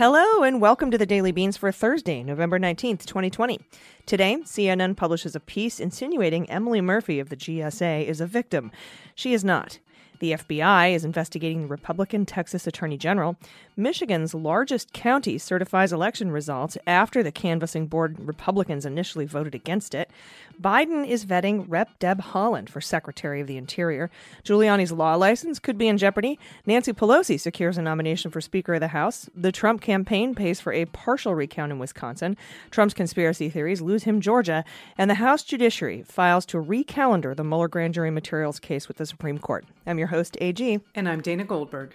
Hello and welcome to the Daily Beans for Thursday, November 19th, 2020. Today, CNN publishes a piece insinuating Emily Murphy of the GSA is a victim. She is not. The FBI is investigating the Republican Texas Attorney General. Michigan's largest county certifies election results after the canvassing board Republicans initially voted against it. Biden is vetting Rep. Deb Haaland for Secretary of the Interior. Giuliani's law license could be in jeopardy. Nancy Pelosi secures a nomination for Speaker of the House. The Trump campaign pays for a partial recount in Wisconsin. Trump's conspiracy theories lose him Georgia. And the House Judiciary files to recalendar the Mueller grand jury materials case with the Supreme Court. I'm your host, AG. And I'm Dana Goldberg.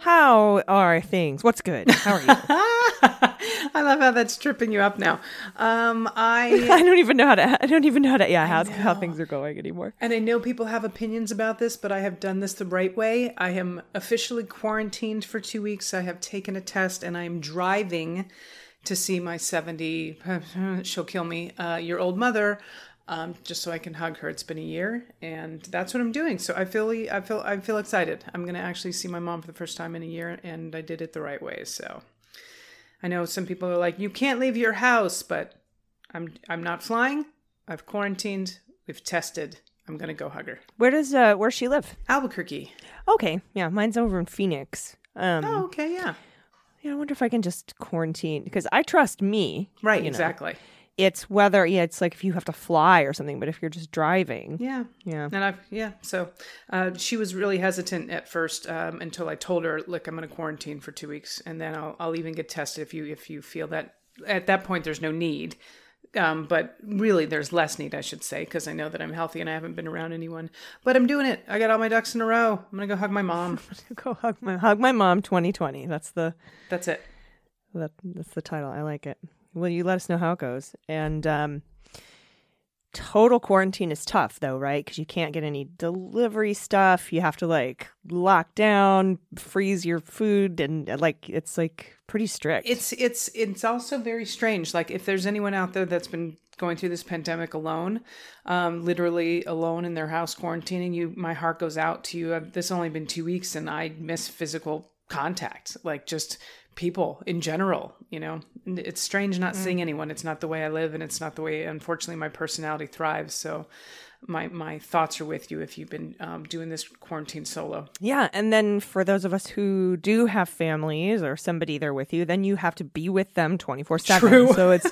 How are things? What's good? How are you? I love how that's tripping you up now. Um, I I don't even know how to. I don't even know how to. Yeah, how how things are going anymore. and I know people have opinions about this, but I have done this the right way. I am officially quarantined for two weeks. I have taken a test, and I am driving to see my seventy. She'll kill me. Uh, year old mother. Um, just so I can hug her. It's been a year, and that's what I'm doing. So I feel, I feel, I feel excited. I'm gonna actually see my mom for the first time in a year, and I did it the right way. So I know some people are like, you can't leave your house, but I'm I'm not flying. I've quarantined. We've tested. I'm gonna go hug her. Where does uh where she live? Albuquerque. Okay, yeah, mine's over in Phoenix. Um, Oh, okay, yeah. yeah, I wonder if I can just quarantine because I trust me. Right, exactly. know. It's whether yeah, it's like if you have to fly or something, but if you're just driving, Yeah. yeah. And I've yeah. So uh, she was really hesitant at first um, until I told her, look, I'm gonna quarantine for two weeks, and then I'll I'll even get tested if you if you feel that at that point there's no need. Um, but really, there's less need, I should say, because I know that I'm healthy and I haven't been around anyone. But I'm doing it. I got all my ducks in a row. I'm gonna go hug my mom. Go hug my hug my mom 2020. That's the That's it. that that's the title. I like it. Well, you let us know how it goes. And um total quarantine is tough though, right? Cuz you can't get any delivery stuff. You have to like lock down, freeze your food and uh, like it's like pretty strict. It's it's it's also very strange. Like if there's anyone out there that's been going through this pandemic alone, um, literally alone in their house quarantining, you my heart goes out to you. Uh, This only been two weeks, and I miss physical contact, like just people in general. You know, it's strange not seeing anyone. It's not the way I live, and it's not the way, unfortunately, my personality thrives. So. My, my thoughts are with you if you've been um, doing this quarantine solo. Yeah, and then for those of us who do have families or somebody there with you, then you have to be with them twenty four seven. So it's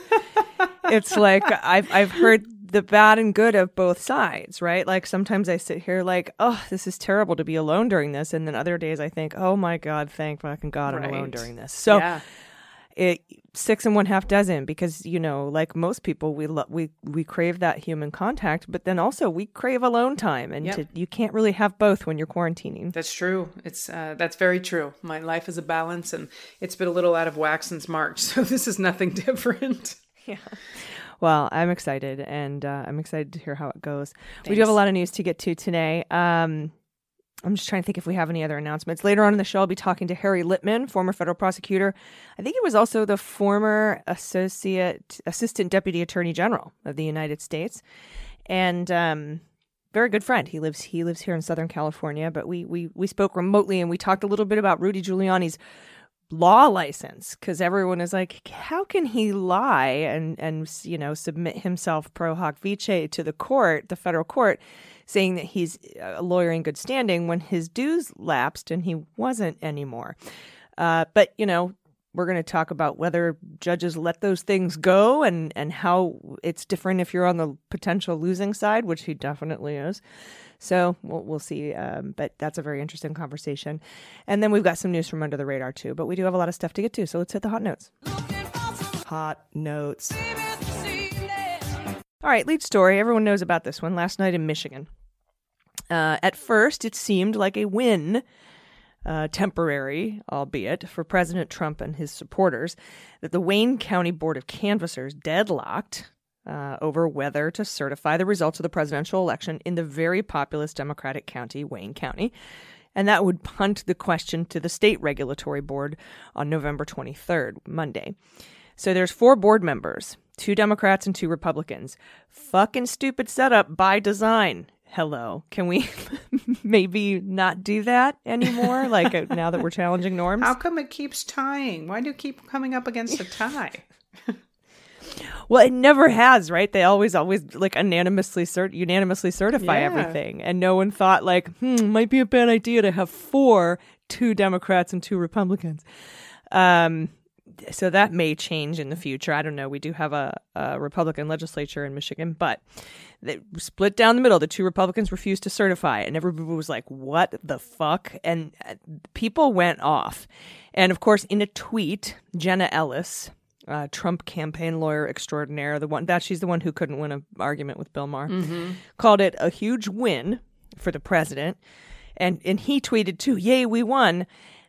it's like I've I've heard the bad and good of both sides, right? Like sometimes I sit here like, oh, this is terrible to be alone during this, and then other days I think, oh my god, thank fucking god I'm alone during this. So yeah. it six and one half dozen because you know like most people we lo- we we crave that human contact but then also we crave alone time and Yep. to, you can't really have both when you're quarantining That's true. It's uh, that's very true. My life is a balance, and it's been a little out of whack since March. So this is nothing different. Well, I'm excited, and uh, I'm excited to hear how it goes. We do have a lot of news to get to today. Um, I'm just trying to think if we have any other announcements. Later on in the show, I'll be talking to Harry Litman, former federal prosecutor. I think he was also the former associate assistant deputy attorney general of the United States, and um, very good friend. He lives he lives here in Southern California, but we we we spoke remotely, and we talked a little bit about Rudy Giuliani's law license because everyone is like, how can he lie and and you know submit himself pro hac vice to the court, the federal court, saying that he's a lawyer in good standing when his dues lapsed and he wasn't anymore. Uh, but you know. We're going to talk about whether judges let those things go and, and how it's different if you're on the potential losing side, which he definitely is. So we'll, we'll see. Um, but that's a very interesting conversation. And then we've got some news from under the radar too. But we do have a lot of stuff to get to. So let's hit the hot notes. Hot notes. All right, lead story. Everyone knows about this one. Last night in Michigan. Uh, at first, it seemed like a win uh, temporary, albeit, for President Trump and his supporters, that the Wayne County Board of Canvassers deadlocked uh, over whether to certify the results of the presidential election in the very populous Democratic county, Wayne County. And that would punt the question to the state regulatory board on November 23rd, Monday. So there's four board members, two Democrats and two Republicans. Fucking stupid setup by design. Hello. Can we maybe not do that anymore? like uh, now that we're challenging norms? How come it keeps tying? Why do you keep coming up against a tie? Well, it never has, right? They always, always like unanimously cert- unanimously certify Yeah. everything, and no one thought like, hmm, might be a bad idea to have four, two Democrats and two Republicans. Um, so that may change in the future. I don't know. We do have a, a Republican legislature in Michigan, but they split down the middle. The two Republicans refused to certify, and everybody was like, "What the fuck?" And uh, people went off. And of course, in a tweet, Jenna Ellis, uh, Trump campaign lawyer extraordinaire, the one that she's the one who couldn't win an argument with Bill Maher, called it a huge win for the president. And and he tweeted too, "Yay, we won!"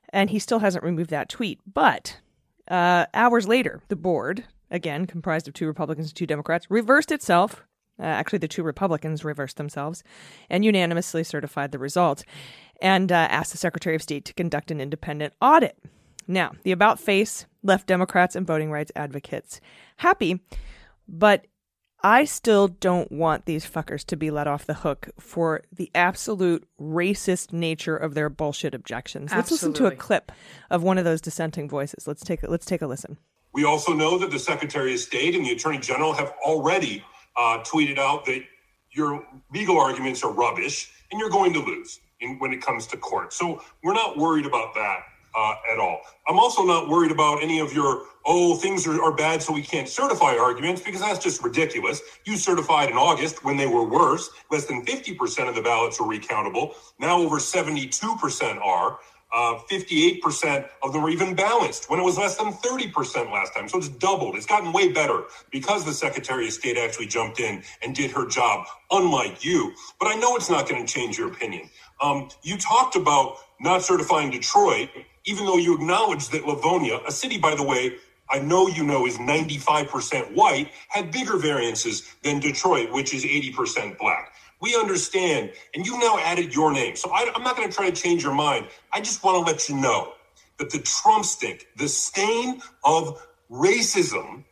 And he still hasn't removed that tweet. But uh, hours later, the board, again comprised of two Republicans and two Democrats, reversed itself. Uh, actually, the two Republicans reversed themselves and unanimously certified the results and uh, asked the Secretary of State to conduct an independent audit. Now, the about face left Democrats and voting rights advocates happy, but I still don't want these fuckers to be let off the hook for the absolute racist nature of their bullshit objections. Let's listen to a clip of one of those dissenting voices. Let's take a, let's take a listen. We also know that the Secretary of State and the Attorney General have already uh, tweeted out that your legal arguments are rubbish and you're going to lose in, when it comes to court. So we're not worried about that uh, at all. I'm also not worried about any of your, oh, things are, are bad so we can't certify arguments because that's just ridiculous. You certified in August when they were worse. Less than 50% of the ballots are recountable. Now over 72% are. Uh, 58% of them are even balanced when it was less than 30% last time. So it's doubled. It's gotten way better because the Secretary of State actually jumped in and did her job, unlike you. But I know it's not going to change your opinion. Um, you talked about not certifying Detroit, even though you acknowledged that Livonia, a city, by the way, I know you know is 95% white, had bigger variances than Detroit, which is 80% black. We understand, and you've now added your name. So I, I'm not going to try to change your mind. I just want to let you know that the Trump stink, the stain of racism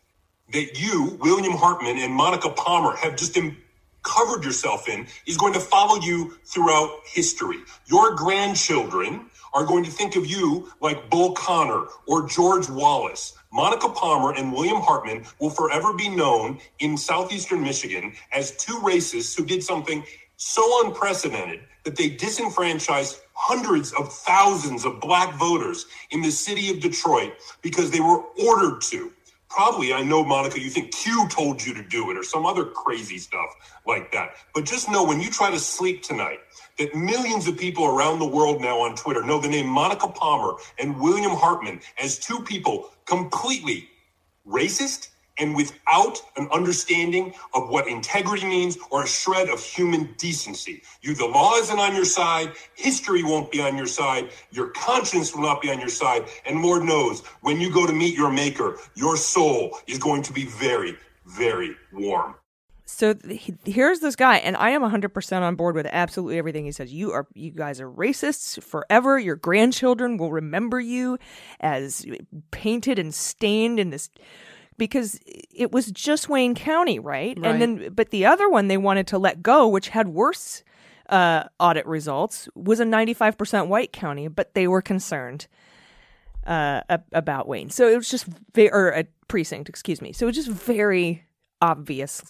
that you, William Hartman, and Monica Palmer have just im- covered yourself in is going to follow you throughout history. Your grandchildren are going to think of you like Bull Connor or George Wallace. Monica Palmer and William Hartman will forever be known in southeastern Michigan as two racists who did something so unprecedented that they disenfranchised hundreds of thousands of black voters in the city of Detroit because they were ordered to. Probably, I know, Monica, you think Q told you to do it or some other crazy stuff like that. But just know when you try to sleep tonight, that millions of people around the world now on Twitter know the name Monica Palmer and William Hartman as two people completely racist and without an understanding of what integrity means or a shred of human decency. You, the law isn't on your side, history won't be on your side, your conscience will not be on your side, and Lord knows when you go to meet your maker, your soul is going to be very, very warm. So th- here's this guy, and I am 100% on board with absolutely everything he says. You are, you guys are racists forever. Your grandchildren will remember you as painted and stained in this, because it was just Wayne County, right? Right. And then, but the other one they wanted to let go, which had worse uh, audit results, was a 95% white county, but they were concerned uh, about Wayne. So it was just very, or a precinct, excuse me. So it was just very obvious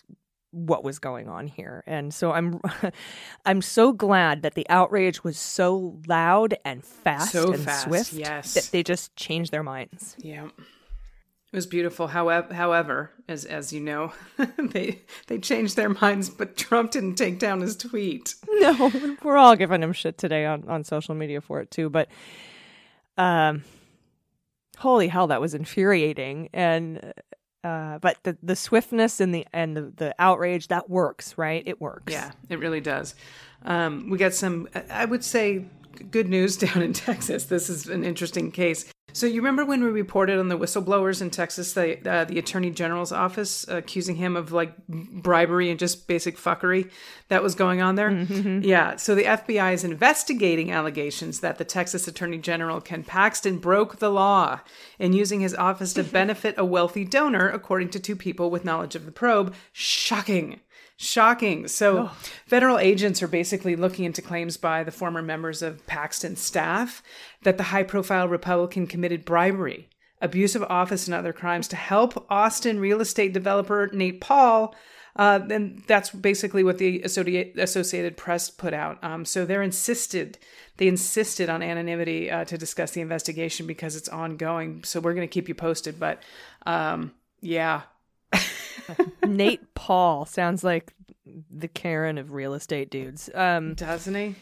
what was going on here. And so I'm I'm so glad that the outrage was so loud and fast So and fast, swift yes. that they just changed their minds. Yeah. It was beautiful. However, however, as as you know, they they changed their minds, but Trump didn't take down his tweet. No, we're all giving him shit today on, on social media for it too. But um holy hell, that was infuriating. And uh but the, the swiftness and the and the, the outrage, that works, right? It works. Yeah, it really does. Um, we got some, I would say, good news down in Texas. This is an interesting case. So you remember when we reported on the whistleblowers in Texas, the uh, the attorney general's office uh, accusing him of like bribery and just basic fuckery that was going on there? Mm-hmm, mm-hmm. Yeah. So the FBI is investigating allegations that the Texas attorney general Ken Paxton broke the law in using his office to benefit a wealthy donor, according to two people with knowledge of the probe. Shocking. Shocking. So, federal agents are basically looking into claims by the former members of Paxton's staff that the high profile Republican committed bribery, abuse of office, and other crimes to help Austin real estate developer Nate Paul. Uh, and that's basically what the Associated, Associated Press put out. Um, so they're insisted, they insisted on anonymity uh, to discuss the investigation because it's ongoing. So we're going to keep you posted. But um, yeah, Nate Paul sounds like the Karen of real estate dudes. Um, doesn't he?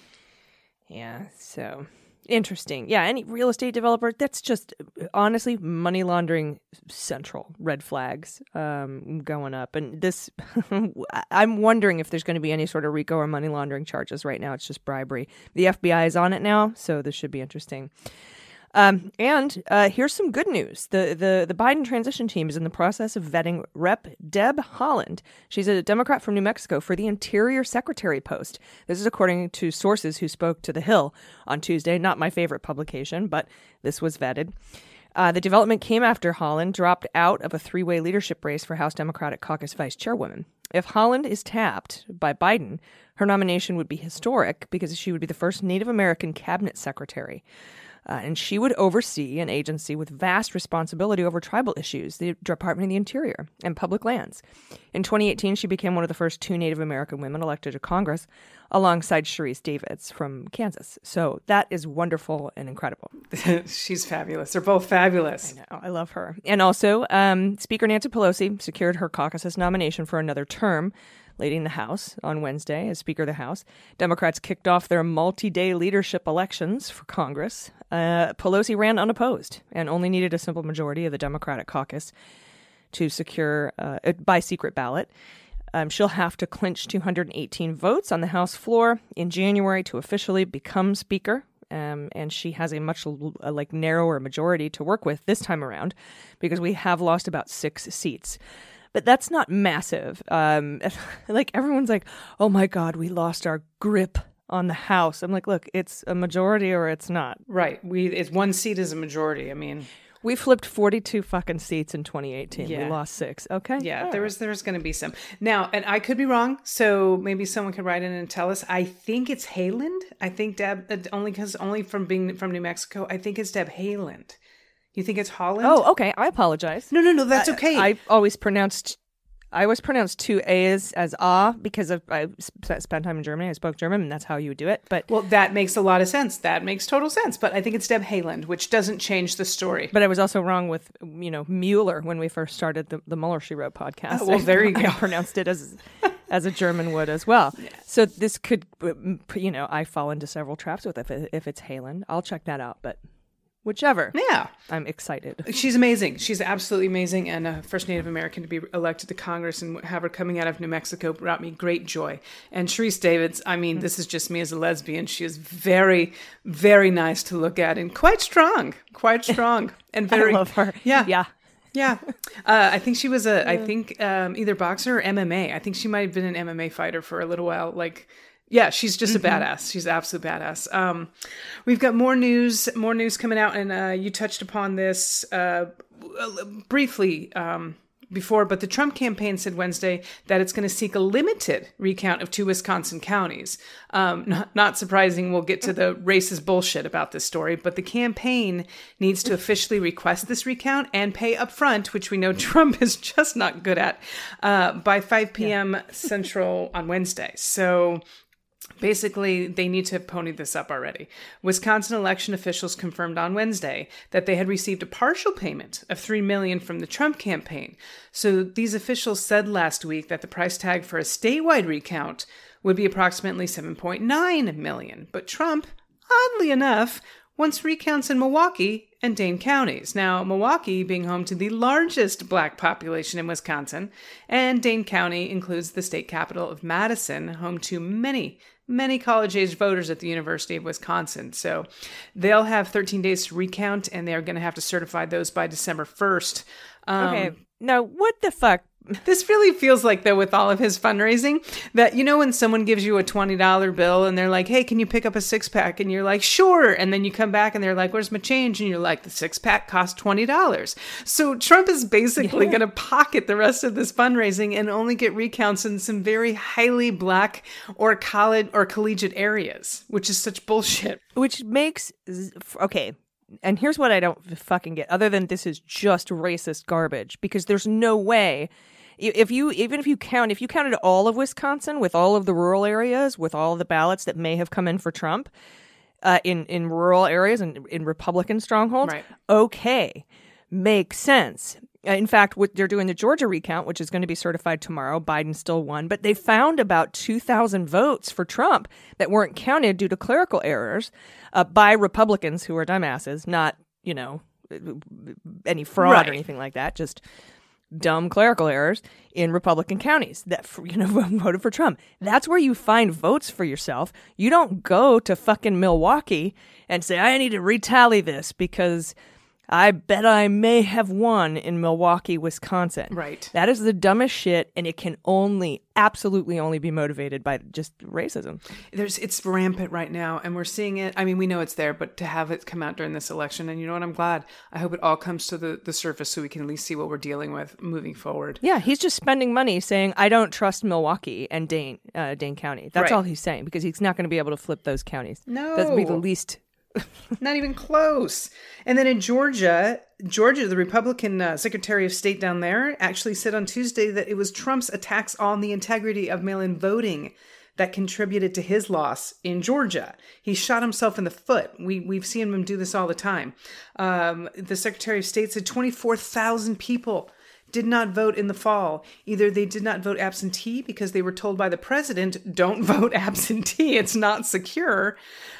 yeah, so interesting. Yeah, any real estate developer that's just honestly money laundering central red flags um, going up. And this, I'm wondering if there's going to be any sort of RICO or money laundering charges. Right now, it's just bribery. The FBI is on it now, so this should be interesting. Um, and uh, here's some good news. The, the the Biden transition team is in the process of vetting Rep. Deb Haaland. She's a Democrat from New Mexico for the Interior Secretary post. This is according to sources who spoke to The Hill on Tuesday. Not my favorite publication, but this was vetted. Uh, the development came after Haaland dropped out of a three way leadership race for House Democratic Caucus Vice Chairwoman. If Haaland is tapped by Biden, her nomination would be historic because she would be the first Native American cabinet secretary. Uh, and she would oversee an agency with vast responsibility over tribal issues, the Department of the Interior, and public lands. In 2018, she became one of the first two Native American women elected to Congress, alongside Sharice Davids from Kansas. So that is wonderful and incredible. She's fabulous. They're both fabulous. Oh, I love her. And also, um, Speaker Nancy Pelosi secured her caucus's nomination for another term, leading the House on Wednesday as Speaker of the House. Democrats kicked off their multi day leadership elections for Congress. Uh, Pelosi ran unopposed and only needed a simple majority of the Democratic caucus to secure uh, by secret ballot. Um, she'll have to clinch 218 votes on the House floor in January to officially become Speaker. Um, and she has a much like narrower majority to work with this time around because we have lost about six seats. But that's not massive. Um, like everyone's like, "Oh my God, we lost our grip on the House." I'm like, "Look, it's a majority or it's not." Right. We it's one seat is a majority. I mean, We flipped 42 fucking seats in 2018. We lost six. Okay. yeah, there was there's going to be some now, and I could be wrong. So maybe someone could write in and tell us. I think it's Hayland. I think Deb uh, only because only from being from New Mexico. I think it's Deb Hayland. You think it's Holland? Oh, okay. I apologize. no, no, no. That's okay. I always pronounced I always pronounced two A's as ah because of I spent time in Germany. I spoke German, and that's how you would do it. But well, that makes a lot of sense. That makes total sense. But I think it's Deb Hayland, which doesn't change the story. but I was also wrong with you know Mueller when we first started the the Mueller She Wrote podcast. Oh, well, I- there you I pronounced it as as a German would as well. So this could you know I fall into several traps with if it, if it's Haaland. I'll check that out. But whichever, Yeah. I'm excited. She's amazing. She's absolutely amazing. And uh, first Native American to be elected to Congress and have her coming out of New Mexico brought me great joy. And Sharice Davids, I mean, this is just me as a lesbian. She is very, very nice to look at and quite strong, quite strong, and very. I love her. Yeah. yeah. Yeah. Uh, I think she was a, I think um, either boxer or MMA. I think she might have been an MMA fighter for a little while. Like, yeah, she's just a badass. She's absolute badass. Um, we've got more news, more news coming out, and uh, you touched upon this uh, briefly um, before, but the Trump campaign said Wednesday that it's going to seek a limited recount of two Wisconsin counties. Um, not, not surprising, we'll get to the racist bullshit about this story, but the campaign needs to officially request this recount and pay up front, which we know Trump is just not good at, uh, by 5 p.m. Central on Wednesday. So Basically, they need to have ponied this up already. Wisconsin election officials confirmed on Wednesday that they had received a partial payment of 3 million from the Trump campaign. So these officials said last week that the price tag for a statewide recount would be approximately 7.9 million. But Trump, oddly enough, wants recounts in Milwaukee and Dane counties. Now, Milwaukee being home to the largest black population in Wisconsin, and Dane County includes the state capital of Madison, home to many, many college age voters at the University of Wisconsin. So they'll have 13 days to recount, and they're going to have to certify those by December 1st. Um, Okay. Now, what the fuck? This really feels like, though, with all of his fundraising, that you know, when someone gives you a $20 bill and they're like, hey, can you pick up a six pack? And you're like, sure. And then you come back and they're like, where's my change? And you're like, the six pack cost $20. So Trump is basically going to pocket the rest of this fundraising and only get recounts in some very highly black or college or collegiate areas, which is such bullshit. Which makes okay. And here's what I don't fucking get. Other than this is just racist garbage because there's no way. If you even if you count if you counted all of Wisconsin with all of the rural areas with all the ballots that may have come in for Trump uh, in in rural areas and in Republican strongholds, Right. okay, makes sense. Uh, In fact, what they're doing the Georgia recount, which is going to be certified tomorrow, Biden still won, but they found about 2,000 votes for Trump that weren't counted due to clerical errors uh, by Republicans who are dumbasses, not, you know, any fraud Right. or anything like that, just dumb clerical errors in Republican counties that you know voted for Trump. That's where you find votes for yourself. You don't go to fucking Milwaukee and say I need to retally this because I bet I may have won in Milwaukee, Wisconsin. Right. That is the dumbest shit and it can only absolutely only be motivated by just racism. There's it's rampant right now, and we're seeing it. I mean, we know it's there, but to have it come out during this election, and you know what? I'm glad. I hope it all comes to the, the surface so we can at least see what we're dealing with moving forward. Yeah, he's just spending money saying I don't trust Milwaukee and Dane uh, Dane County. That's Right. all he's saying because he's not going to be able to flip those counties. No. that'd be the least. Not even close. And then in Georgia, Georgia, the Republican uh, Secretary of State down there actually said on Tuesday that it was Trump's attacks on the integrity of mail in voting that contributed to his loss in Georgia. He shot himself in the foot. We, we've seen him do this all the time. Um, the Secretary of State said 24,000 people did not vote in the fall. Either they did not vote absentee because they were told by the president, don't vote absentee, it's not secure,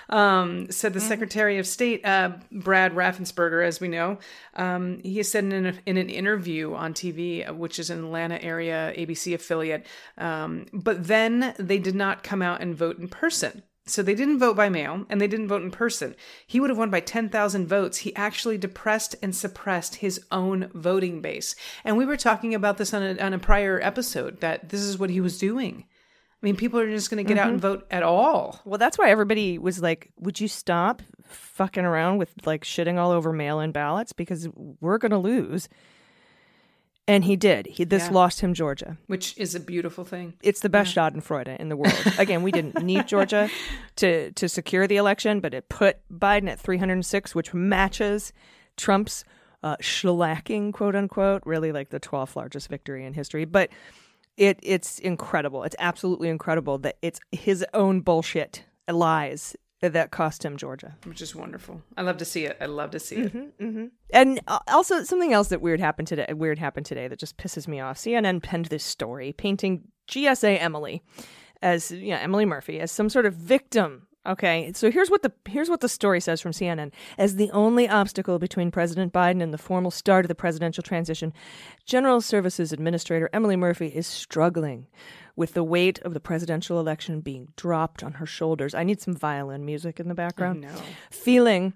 um, said the Secretary of State, uh, Brad Raffensperger, as we know. Um, he said in an, in an interview on TV, uh, which is an Atlanta area ABC affiliate, um, but then they did not come out and vote in person. So they didn't vote by mail and they didn't vote in person. He would have won by 10,000 votes. He actually depressed and suppressed his own voting base. And we were talking about this on a, on a prior episode that this is what he was doing. I mean, people are just going to get out and mm-hmm. vote at all. Well, that's why everybody was like, "Would you stop fucking around with like shitting all over mail-in ballots because we're going to lose." And he did. He this Yeah. lost him Georgia. Which is a beautiful thing. It's the best Schadenfreude in the world. Again, we didn't need Georgia to to secure the election, but it put Biden at 306, which matches Trump's uh, shellacking, quote unquote, really like the 12th largest victory in history. But it it's incredible. It's absolutely incredible that it's his own bullshit lies that cost him Georgia. Which is wonderful. I love to see it. I love to see it. And uh, also something else that weird happened today. Weird happened today that just pisses me off. CNN penned this story painting GSA Emily as yeah Emily Murphy as some sort of victim. Okay, so here's what the here's what the story says from CNN. As the only obstacle between President Biden and the formal start of the presidential transition, General Services Administrator Emily Murphy is struggling with the weight of the presidential election being dropped on her shoulders. I need some violin music in the background. No. Feeling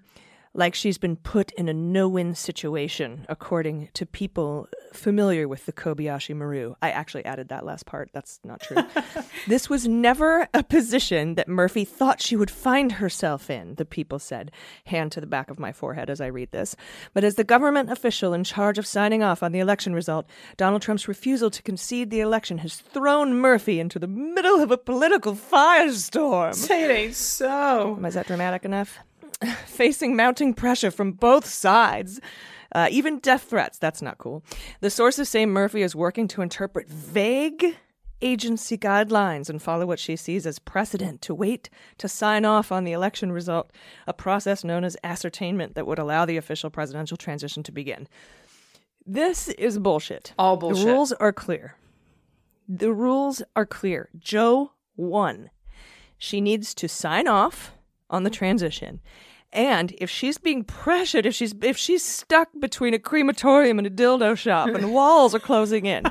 like she's been put in a no-win situation, according to people familiar with the Kobayashi Maru. I actually added that last part. That's not true. this was never a position that Murphy thought she would find herself in, the people said, hand to the back of my forehead as I read this. But as the government official in charge of signing off on the election result, Donald Trump's refusal to concede the election has thrown Murphy into the middle of a political firestorm. Say it ain't so. Is that dramatic enough? Facing mounting pressure from both sides, uh, even death threats. That's not cool. The sources say Murphy is working to interpret vague agency guidelines and follow what she sees as precedent to wait to sign off on the election result, a process known as ascertainment that would allow the official presidential transition to begin. This is bullshit. All bullshit. The rules are clear. The rules are clear. Joe won. She needs to sign off on the transition. And if she's being pressured, if she's if she's stuck between a crematorium and a dildo shop and walls are closing in,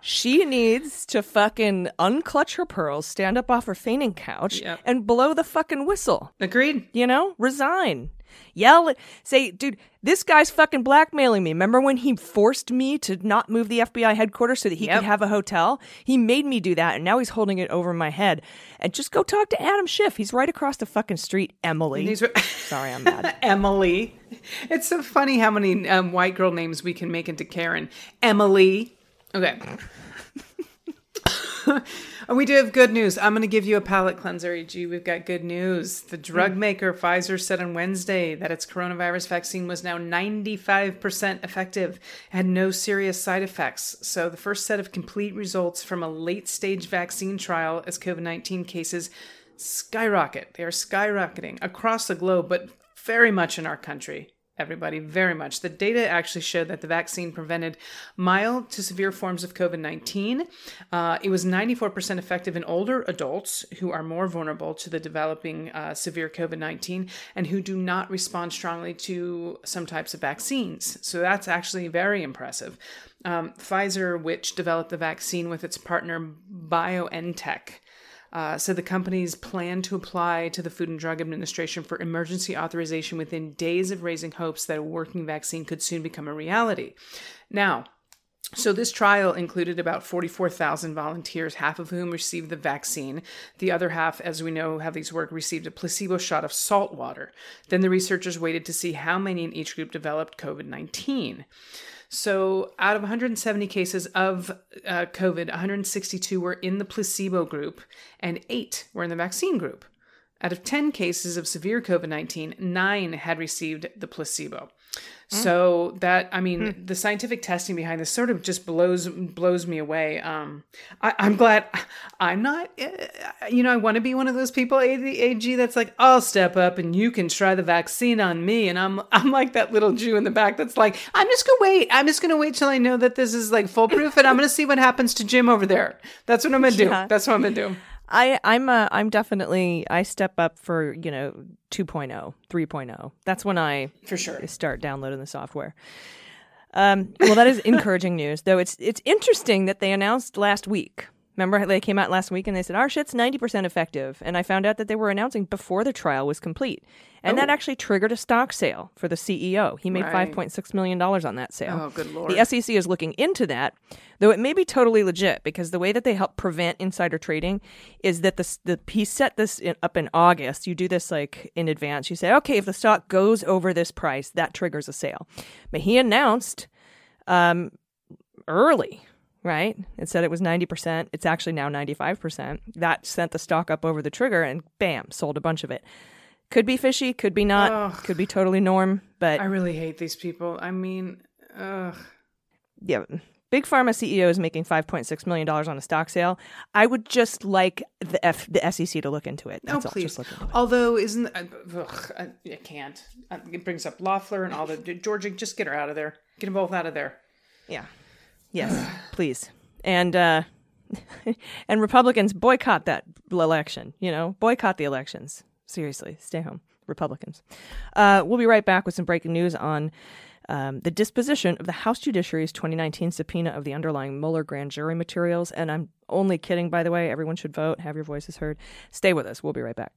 She needs to fucking unclutch her pearls, stand up off her fainting couch, Yep. and blow the fucking whistle. Agreed. You know, resign. Yell at, say, dude, this guy's fucking blackmailing me. Remember when he forced me to not move the FBI headquarters so that he Yep. could have a hotel? He made me do that, and now he's holding it over my head. And just go talk to Adam Schiff. He's right across the fucking street, Emily. Sorry, I'm mad. Emily. It's so funny how many um, white girl names we can make into Karen. Emily. Okay. And we do have good news. I'm going to give you a palate cleanser, AG. We've got good news. The drug hmm. maker Pfizer said on Wednesday that its coronavirus vaccine was now 95% effective, had no serious side effects. So, the first set of complete results from a late stage vaccine trial as COVID 19 cases skyrocket. They are skyrocketing across the globe, but very much in our country. Everybody, very much. The data actually showed that the vaccine prevented mild to severe forms of COVID 19. Uh, it was 94% effective in older adults who are more vulnerable to the developing uh, severe COVID 19 and who do not respond strongly to some types of vaccines. So that's actually very impressive. Um, Pfizer, which developed the vaccine with its partner BioNTech, uh, so the companies plan to apply to the Food and Drug Administration for emergency authorization within days of raising hopes that a working vaccine could soon become a reality. Now, so this trial included about 44,000 volunteers, half of whom received the vaccine. The other half, as we know how these work, received a placebo shot of salt water. Then the researchers waited to see how many in each group developed COVID 19. So, out of 170 cases of uh, COVID, 162 were in the placebo group and eight were in the vaccine group. Out of 10 cases of severe COVID 19, nine had received the placebo. So that I mean, the scientific testing behind this sort of just blows blows me away. Um, I, I'm glad I'm not. uh, You know, I want to be one of those people, AG, that's like, I'll step up and you can try the vaccine on me. And I'm I'm like that little Jew in the back that's like, I'm just gonna wait. I'm just gonna wait till I know that this is like foolproof, and I'm gonna see what happens to Jim over there. That's what I'm gonna do. That's what I'm gonna do. I I'm uh, I'm definitely I step up for you know 2.0, 3.0. That's when I For sure. start downloading the software. Um, well, that is encouraging news, though. It's it's interesting that they announced last week. Remember, how they came out last week and they said our shit's ninety percent effective, and I found out that they were announcing before the trial was complete, and that actually triggered a stock sale for the CEO. He made Right. five point six million dollars on that sale. Oh, good lord. The SEC is looking into that, though it may be totally legit because the way that they help prevent insider trading is that the the he set this in, up in August. You do this like in advance. You say, okay, if the stock goes over this price, that triggers a sale. But he announced um, early, right? It said it was ninety percent. It's actually now ninety five percent. That sent the stock up over the trigger, and bam, sold a bunch of it. Could be fishy, could be not, Ugh. could be totally norm, but I really hate these people. I mean, ugh. yeah, big pharma CEO is making five point six million dollars on a stock sale. I would just like the F, the SEC to look into it. No, That's all. please. Just look into it. Although, isn't uh, ugh, I, I can't. Uh, It brings up Loeffler and all the Georgia. Just get her out of there. Get them both out of there. Yeah. Yes, please. And uh and Republicans boycott that election, you know, boycott the elections. Seriously, stay home, Republicans. Uh, we'll be right back with some breaking news on um, the disposition of the House Judiciary's 2019 subpoena of the underlying Mueller grand jury materials. And I'm only kidding, by the way. Everyone should vote, have your voices heard. Stay with us. We'll be right back.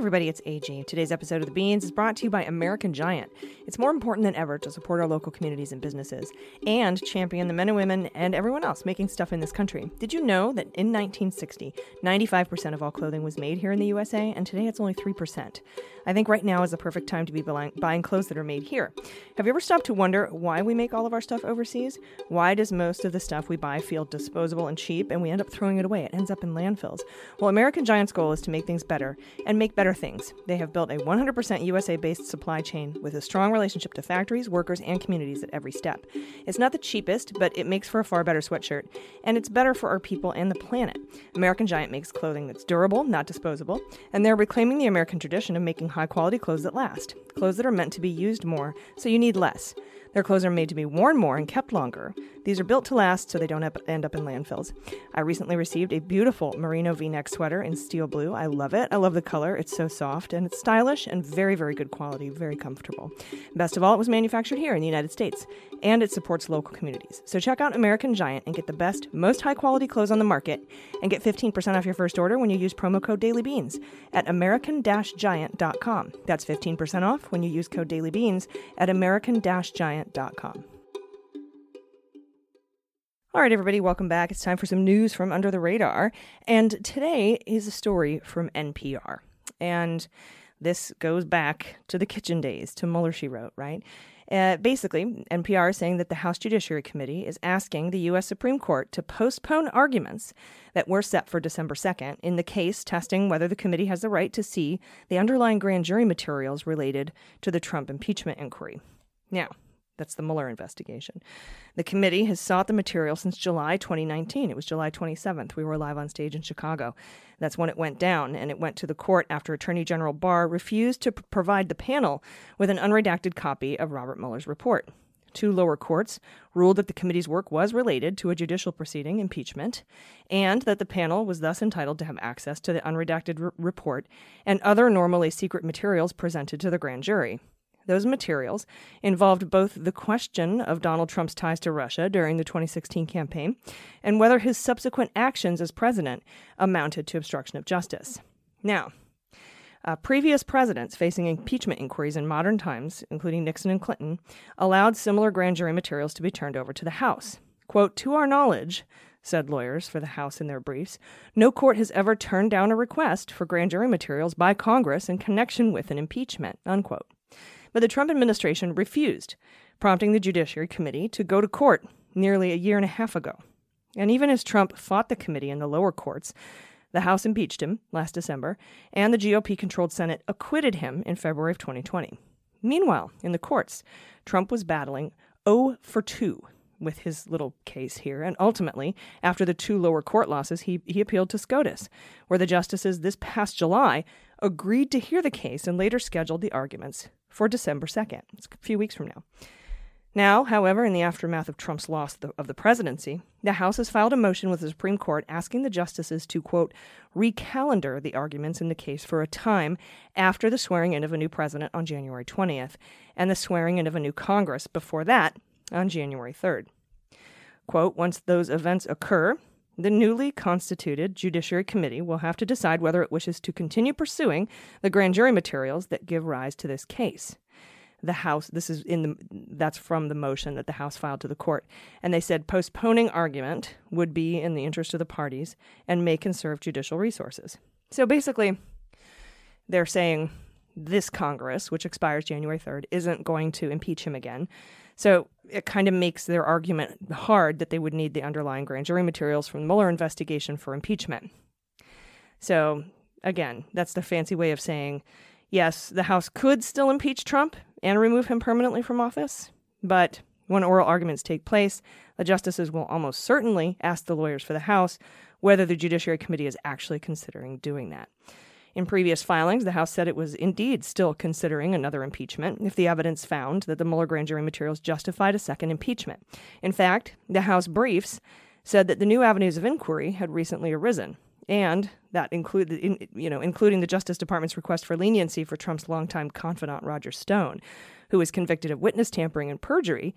Everybody, it's AG. Today's episode of The Beans is brought to you by American Giant. It's more important than ever to support our local communities and businesses and champion the men and women and everyone else making stuff in this country. Did you know that in 1960, 95% of all clothing was made here in the USA and today it's only 3%? I think right now is the perfect time to be buying clothes that are made here. Have you ever stopped to wonder why we make all of our stuff overseas? Why does most of the stuff we buy feel disposable and cheap and we end up throwing it away? It ends up in landfills. Well, American Giant's goal is to make things better and make better things. They have built a 100% USA based supply chain with a strong relationship to factories, workers, and communities at every step. It's not the cheapest, but it makes for a far better sweatshirt, and it's better for our people and the planet. American Giant makes clothing that's durable, not disposable, and they're reclaiming the American tradition of making high quality clothes that last. Clothes that are meant to be used more, so you need less. Their clothes are made to be worn more and kept longer. These are built to last so they don't end up in landfills. I recently received a beautiful merino v neck sweater in steel blue. I love it. I love the color. It's so soft and it's stylish and very, very good quality, very comfortable. Best of all, it was manufactured here in the United States and it supports local communities. So check out American Giant and get the best, most high quality clothes on the market and get 15% off your first order when you use promo code DailyBeans at American Giant.com. That's 15% off when you use code DailyBeans at American All right, everybody, welcome back. It's time for some news from Under the Radar. And today is a story from NPR. And this goes back to the kitchen days, to Mueller, she wrote, right? Uh, basically, NPR is saying that the House Judiciary Committee is asking the U.S. Supreme Court to postpone arguments that were set for December 2nd in the case testing whether the committee has the right to see the underlying grand jury materials related to the Trump impeachment inquiry. Now, that's the Mueller investigation. The committee has sought the material since July 2019. It was July 27th. We were live on stage in Chicago. That's when it went down, and it went to the court after Attorney General Barr refused to p- provide the panel with an unredacted copy of Robert Mueller's report. Two lower courts ruled that the committee's work was related to a judicial proceeding, impeachment, and that the panel was thus entitled to have access to the unredacted r- report and other normally secret materials presented to the grand jury. Those materials involved both the question of Donald Trump's ties to Russia during the 2016 campaign and whether his subsequent actions as president amounted to obstruction of justice. Now, uh, previous presidents facing impeachment inquiries in modern times, including Nixon and Clinton, allowed similar grand jury materials to be turned over to the House. Quote, to our knowledge, said lawyers for the House in their briefs, no court has ever turned down a request for grand jury materials by Congress in connection with an impeachment, unquote. But the Trump administration refused, prompting the Judiciary Committee to go to court nearly a year and a half ago. And even as Trump fought the committee in the lower courts, the House impeached him last December, and the GOP controlled Senate acquitted him in February of 2020. Meanwhile, in the courts, Trump was battling 0 for 2 with his little case here, and ultimately, after the two lower court losses, he, he appealed to SCOTUS, where the justices this past July agreed to hear the case and later scheduled the arguments for December 2nd. It's a few weeks from now. Now, however, in the aftermath of Trump's loss of the presidency, the House has filed a motion with the Supreme Court asking the justices to, quote, recalendar the arguments in the case for a time after the swearing in of a new president on January 20th and the swearing in of a new Congress before that on January 3rd. Quote, once those events occur, the newly constituted Judiciary Committee will have to decide whether it wishes to continue pursuing the grand jury materials that give rise to this case. The House, this is in the, that's from the motion that the House filed to the court. And they said postponing argument would be in the interest of the parties and may conserve judicial resources. So basically, they're saying this Congress, which expires January 3rd, isn't going to impeach him again. So it kind of makes their argument hard that they would need the underlying grand jury materials from the Mueller investigation for impeachment. So again, that's the fancy way of saying yes, the House could still impeach Trump and remove him permanently from office, but when oral arguments take place, the justices will almost certainly ask the lawyers for the House whether the Judiciary Committee is actually considering doing that. In previous filings, the House said it was indeed still considering another impeachment if the evidence found that the Mueller grand jury materials justified a second impeachment. In fact, the House briefs said that the new avenues of inquiry had recently arisen, and that included, in, you know, including the Justice Department's request for leniency for Trump's longtime confidant Roger Stone, who was convicted of witness tampering and perjury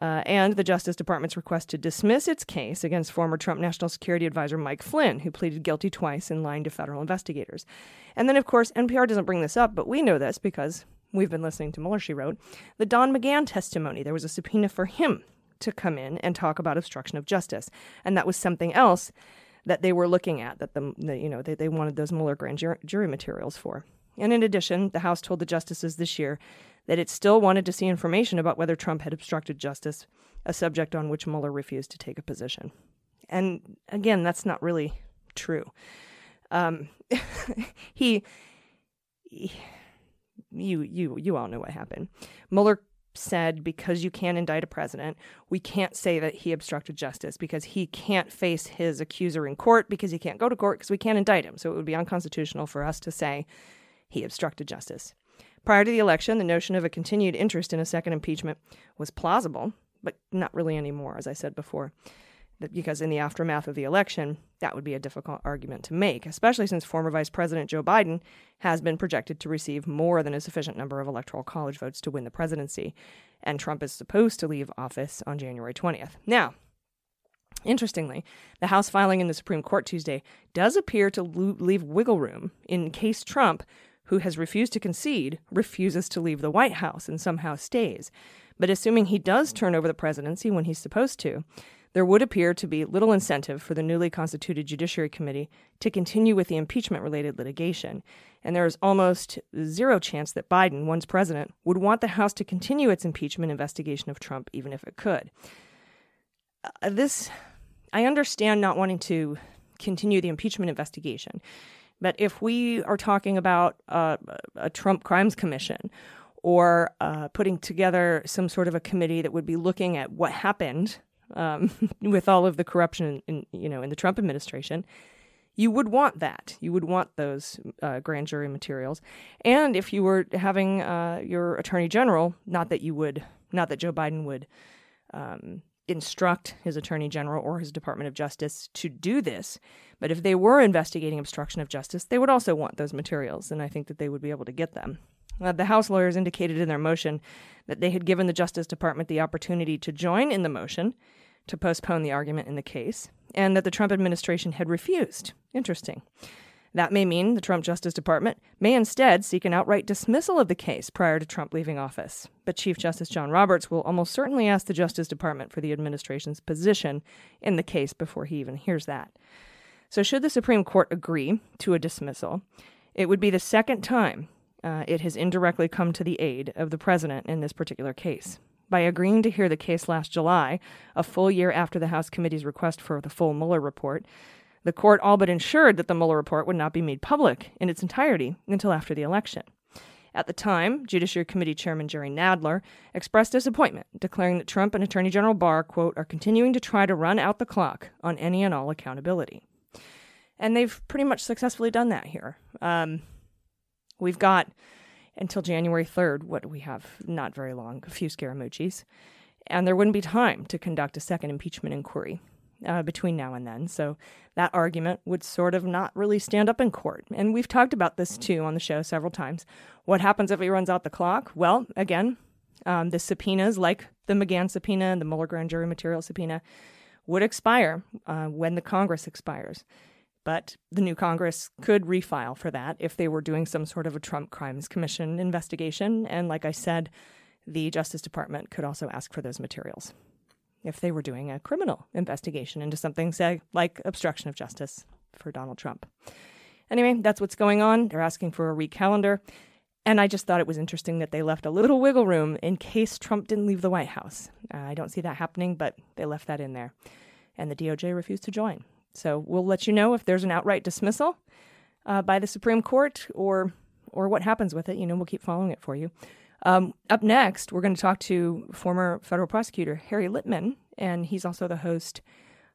uh, and the Justice Department's request to dismiss its case against former Trump National Security Advisor Mike Flynn, who pleaded guilty twice in lying to federal investigators. And then, of course, NPR doesn't bring this up, but we know this because we've been listening to Mueller, she wrote. The Don McGahn testimony, there was a subpoena for him to come in and talk about obstruction of justice. And that was something else that they were looking at, that the, the you know, they, they wanted those Mueller grand jury materials for. And in addition, the House told the justices this year that it still wanted to see information about whether Trump had obstructed justice, a subject on which Mueller refused to take a position. And again, that's not really true. Um, he, he, you, you, you all know what happened. Mueller said because you can't indict a president, we can't say that he obstructed justice because he can't face his accuser in court because he can't go to court because we can't indict him. So it would be unconstitutional for us to say he obstructed justice. Prior to the election, the notion of a continued interest in a second impeachment was plausible, but not really anymore, as I said before. Because in the aftermath of the election, that would be a difficult argument to make, especially since former Vice President Joe Biden has been projected to receive more than a sufficient number of electoral college votes to win the presidency, and Trump is supposed to leave office on January 20th. Now, Interestingly, the House filing in the Supreme Court Tuesday does appear to leave wiggle room in case Trump, who has refused to concede, refuses to leave the White House and somehow stays. But assuming he does turn over the presidency when he's supposed to, there would appear to be little incentive for the newly constituted Judiciary Committee to continue with the impeachment related litigation. And there is almost zero chance that Biden, once president, would want the House to continue its impeachment investigation of Trump, even if it could. Uh, this, I understand not wanting to continue the impeachment investigation. But if we are talking about uh, a Trump Crimes Commission or uh, putting together some sort of a committee that would be looking at what happened um, with all of the corruption in, you know in the Trump administration, you would want that. You would want those uh, grand jury materials. And if you were having uh, your attorney general, not that you would, not that Joe Biden would um, instruct his attorney general or his Department of Justice to do this, but if they were investigating obstruction of justice, they would also want those materials, and I think that they would be able to get them. Uh, the House lawyers indicated in their motion that they had given the Justice Department the opportunity to join in the motion to postpone the argument in the case, and that the Trump administration had refused. Interesting. That may mean the Trump Justice Department may instead seek an outright dismissal of the case prior to Trump leaving office. But Chief Justice John Roberts will almost certainly ask the Justice Department for the administration's position in the case before he even hears that. So, should the Supreme Court agree to a dismissal, it would be the second time uh, it has indirectly come to the aid of the president in this particular case. By agreeing to hear the case last July, a full year after the House committee's request for the full Mueller report, the court all but ensured that the Mueller report would not be made public in its entirety until after the election. At the time, Judiciary Committee Chairman Jerry Nadler expressed disappointment, declaring that Trump and Attorney General Barr, quote, are continuing to try to run out the clock on any and all accountability. And they've pretty much successfully done that here. Um, we've got until January 3rd, what we have not very long, a few scaramucci's, and there wouldn't be time to conduct a second impeachment inquiry uh, between now and then. So that argument would sort of not really stand up in court. And we've talked about this too on the show several times. What happens if he runs out the clock? Well, again, um, the subpoenas, like the McGahn subpoena and the Mueller grand jury material subpoena, would expire uh, when the Congress expires. But the new Congress could refile for that if they were doing some sort of a Trump Crimes Commission investigation. And like I said, the Justice Department could also ask for those materials if they were doing a criminal investigation into something, say, like obstruction of justice for Donald Trump. Anyway, that's what's going on. They're asking for a recalendar. And I just thought it was interesting that they left a little wiggle room in case Trump didn't leave the White House. Uh, I don't see that happening, but they left that in there. And the DOJ refused to join. So we'll let you know if there's an outright dismissal uh, by the Supreme Court or or what happens with it. You know, we'll keep following it for you. Um, up next, we're going to talk to former federal prosecutor Harry Litman, and he's also the host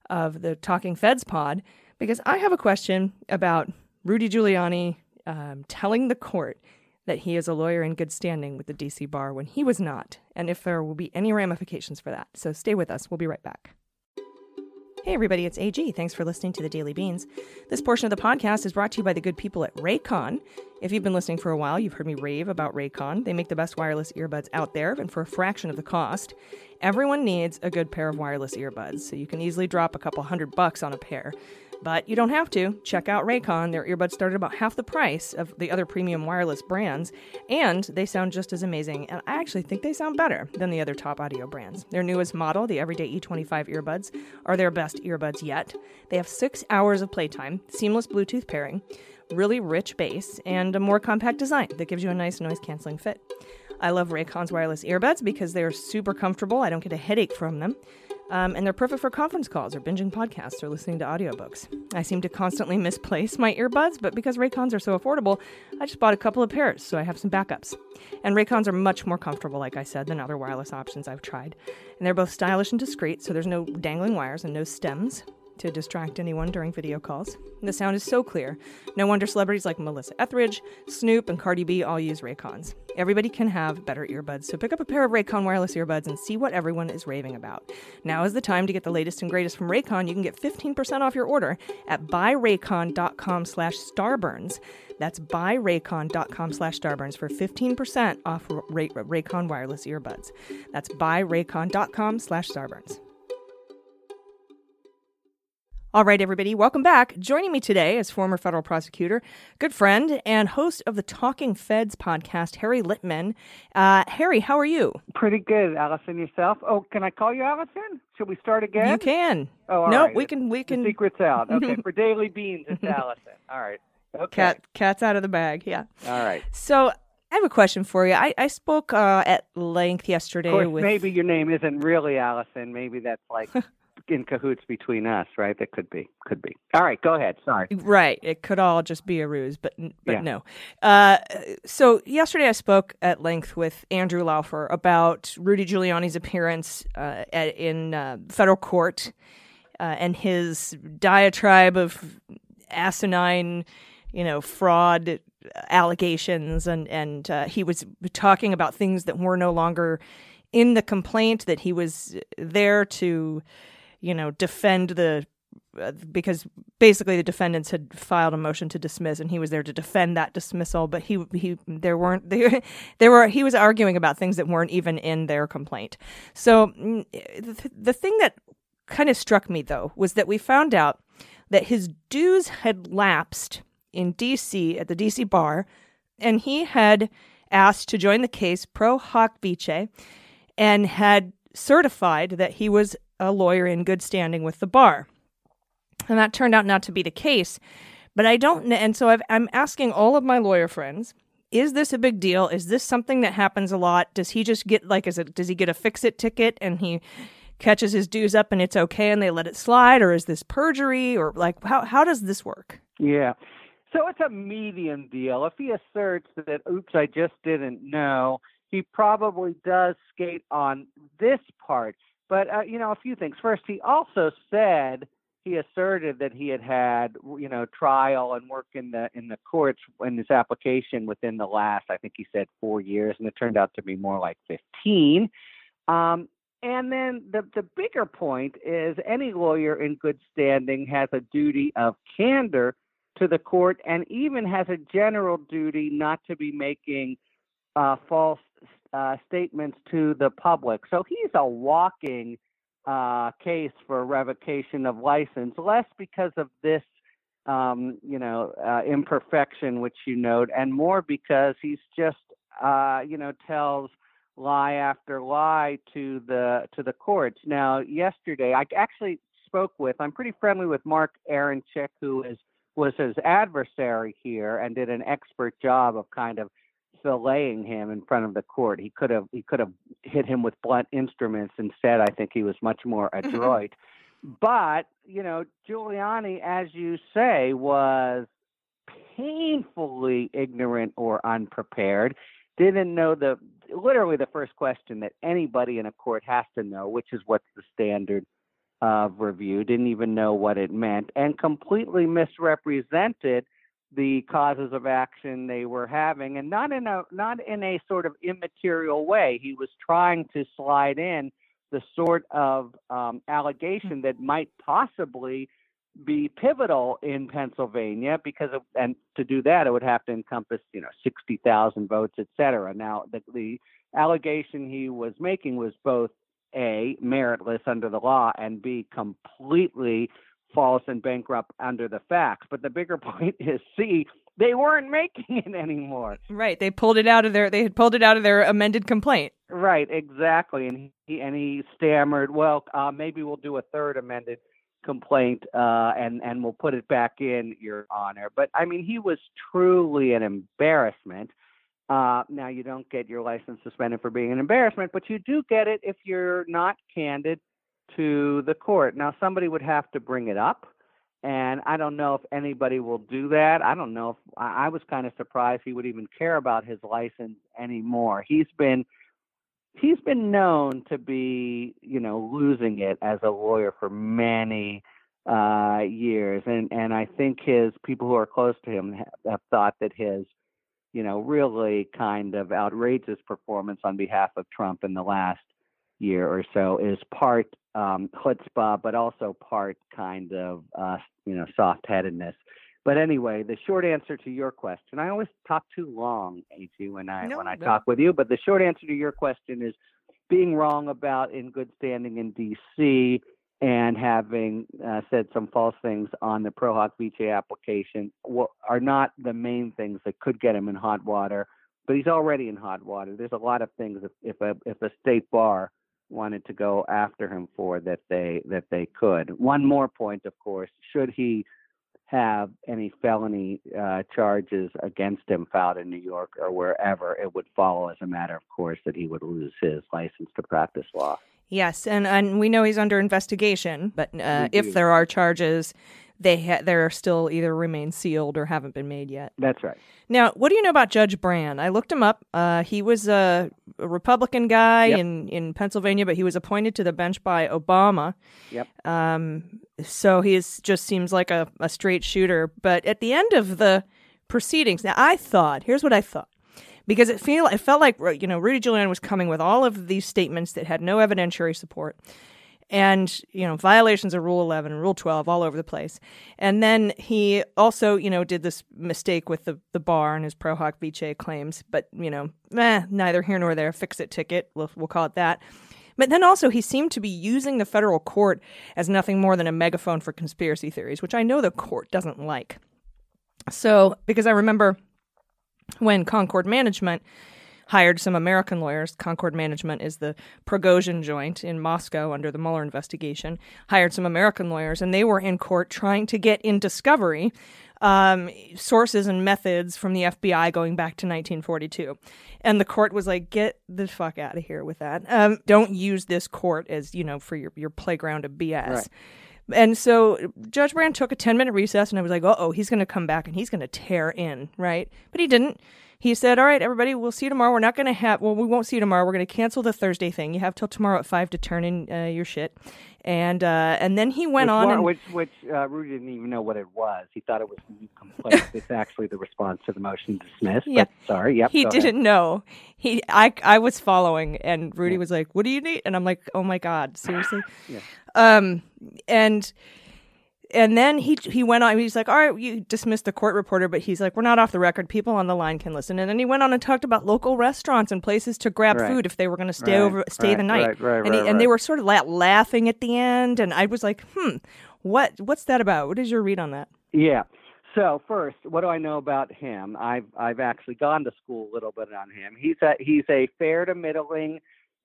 of the Talking Feds pod, because I have a question about Rudy Giuliani um, telling the court that he is a lawyer in good standing with the DC bar when he was not, and if there will be any ramifications for that. So stay with us. We'll be right back. Hey, everybody, it's AG. Thanks for listening to the Daily Beans. This portion of the podcast is brought to you by the good people at Raycon. If you've been listening for a while, you've heard me rave about Raycon. They make the best wireless earbuds out there, and for a fraction of the cost. Everyone needs a good pair of wireless earbuds, so you can easily drop a couple hundred bucks on a pair. But you don't have to. Check out Raycon. Their earbuds start at about half the price of the other premium wireless brands, and they sound just as amazing. And I actually think they sound better than the other top audio brands. Their newest model, the Everyday E25 earbuds, are their best earbuds yet. They have six hours of playtime, seamless Bluetooth pairing, really rich bass, and a more compact design that gives you a nice noise canceling fit. I love Raycon's wireless earbuds because they're super comfortable. I don't get a headache from them. Um, and they're perfect for conference calls or binging podcasts or listening to audiobooks. I seem to constantly misplace my earbuds, but because Raycons are so affordable, I just bought a couple of pairs so I have some backups. And Raycons are much more comfortable, like I said, than other wireless options I've tried. And they're both stylish and discreet, so there's no dangling wires and no stems. To distract anyone during video calls. The sound is so clear. No wonder celebrities like Melissa Etheridge, Snoop, and Cardi B all use Raycons. Everybody can have better earbuds, so pick up a pair of Raycon wireless earbuds and see what everyone is raving about. Now is the time to get the latest and greatest from Raycon. You can get 15% off your order at buyraycon.com slash starburns. That's buyraycon.com slash starburns for 15% off Ray- Raycon wireless earbuds. That's buyraycon.com slash starburns. All right, everybody, welcome back. Joining me today is former federal prosecutor, good friend, and host of the Talking Feds podcast, Harry Litman. Uh, Harry, how are you? Pretty good, Allison. Yourself? Oh, can I call you Allison? Should we start again? You can. Oh, all no, right. we can. We The can. secret's out. Okay, for Daily Beans, it's Allison. All right. Okay. Cat, cat's out of the bag. Yeah. All right. So I have a question for you. I, I spoke uh, at length yesterday Of course, with. maybe your name isn't really Allison. Maybe that's like in cahoots between us, right? That could be. Could be. All right. Go ahead. Sorry. Right. It could all just be a ruse, but but Yeah. no. Uh, so yesterday I spoke at length with Andrew Laufer about Rudy Giuliani's appearance uh, at, in uh, federal court uh, and his diatribe of asinine, you know, fraud allegations, and and uh, he was talking about things that were no longer in the complaint. That he was there to, you know, defend the uh, because basically the defendants had filed a motion to dismiss and he was there to defend that dismissal but he he there weren't there, there were he was arguing about things that weren't even in their complaint. So mm, the, the thing that kind of struck me though was that we found out that his dues had lapsed in DC at the DC bar and he had asked to join the case pro hac vice and had certified that he was a lawyer in good standing with the bar and that turned out not to be the case. But I don't, and so I've, I'm asking all of my lawyer friends: Is this a big deal? Is this something that happens a lot? Does he just get like, is it? Does he get a fix-it ticket and he catches his dues up and it's okay and they let it slide, or is this perjury, or like how how does this work? Yeah. So it's a medium deal. If he asserts that, oops, I just didn't know, he probably does skate on this part. But, uh, you know, a few things. First, he also said he asserted that he had had, you know, trial and work in the in the courts in his application within the last, I think he said four years, and it turned out to be more like 15. Um, and then the the bigger point is any lawyer in good standing has a duty of candor to the court and even has a general duty not to be making uh, false uh, statements to the public. So he's a walking uh, case for revocation of license, less because of this, um, you know, uh, imperfection which you note, and more because he's just, uh, you know, tells lie after lie to the to the courts. Now, yesterday, I actually spoke with. I'm pretty friendly with Mark Aronchick, who is was his adversary here and did an expert job of kind of filleting him in front of the court. He could have he could have hit him with blunt instruments. Instead, I think he was much more adroit. but you know, Giuliani, as you say, was painfully ignorant or unprepared. Didn't know the literally the first question that anybody in a court has to know, which is what's the standard of review. Didn't even know what it meant, and completely misrepresented the causes of action they were having, and not in a not in a sort of immaterial way. He was trying to slide in the sort of um, allegation that might possibly be pivotal in Pennsylvania because of, and to do that it would have to encompass you know 60,000 votes et cetera. Now the, the allegation he was making was both a meritless under the law and b completely false and bankrupt under the facts. But the bigger point is c they weren't making it anymore. Right. They pulled it out of their. They had pulled it out of their amended complaint. Right, exactly. And he and he stammered, "Well, uh, maybe we'll do a third amended complaint, uh, and and we'll put it back in, Your Honor." But I mean, he was truly an embarrassment. Uh, now you don't get your license suspended for being an embarrassment, but you do get it if you're not candid to the court. Now somebody would have to bring it up. And I don't know if anybody will do that. I don't know if I was kind of surprised he would even care about his license anymore. He's been he's been known to be, you know, losing it as a lawyer for many uh, years, and and I think his people who are close to him have, have thought that his, you know, really kind of outrageous performance on behalf of Trump in the last year or so is part um, chutzpah, but also part kind of uh, you know soft-headedness. But anyway, the short answer to your question, I always talk too long, AG, when I No, when I no. talk with you. But the short answer to your question is being wrong about in good standing in D.C. and having uh, said some false things on the Pro Hac Vice application are not the main things that could get him in hot water. But he's already in hot water. There's a lot of things if, if a if a state bar wanted to go after him for that they that they could. One more point, of course, should he have any felony uh, charges against him filed in New York or wherever, it would follow as a matter of course that he would lose his license to practice law. Yes, and and we know he's under investigation, but uh, if there are charges, they ha- they're still either remain sealed or haven't been made yet. That's right. Now, what do you know about Judge Brann? I looked him up. Uh, he was a, a Republican guy Yep. in, in Pennsylvania, but he was appointed to the bench by Obama. Yep. Um, so he is, just seems like a, a straight shooter. But at the end of the proceedings, now I thought, here's what I thought. Because it feel it felt like you know Rudy Giuliani was coming with all of these statements that had no evidentiary support, and you know violations of rule 11 and rule 12 all over the place. And then he also you know did this mistake with the, the bar and his pro hac vice claims but you know eh, neither here nor there fix it ticket we'll, we'll call it that. But then also he seemed to be using the federal court as nothing more than a megaphone for conspiracy theories which i know the court doesn't like. So because i remember when concord management hired some American lawyers. Concord Management is the Prigozhin joint in Moscow under the Mueller investigation. Hired some American lawyers, and they were in court trying to get in discovery um, sources and methods from the FBI going back to 1942. And the court was like, "Get the fuck out of here with that. Um, don't use this court as you know for your your playground of BS." Right. And so Judge Brann took a 10 minute recess, and I was like, uh oh, he's going to come back and he's going to tear in, right? But he didn't. He said, all right, everybody, we'll see you tomorrow. We're not going to have, well, we won't see you tomorrow. We're going to cancel the Thursday thing. You have till tomorrow at 5 to turn in uh, your shit. And uh, and then he went which, on. one- and, which which uh, Rudy didn't even know what it was. He thought it was a new complaint. it's actually the response to the motion to dismiss. Yeah. But sorry. Yep. he didn't know. He, I, I was following, and Rudy was like, "What do you need?" And I'm like, "Oh my god, seriously." Yeah. Um, and and then he he went on. He's like, "All right, you dismissed the court reporter," but he's like, "We're not off the record. People on the line can listen." And then he went on and talked about local restaurants and places to grab Right. food if they were going to stay Right, over, stay right, the night. right, right, and he, right, and they were sort of la- laughing at the end, and I was like, "Hmm, what what's that about? What is your read on that?" Yeah. So first, what do I know about him? I've I've actually gone to school a little bit on him. He's a he's a fair to middling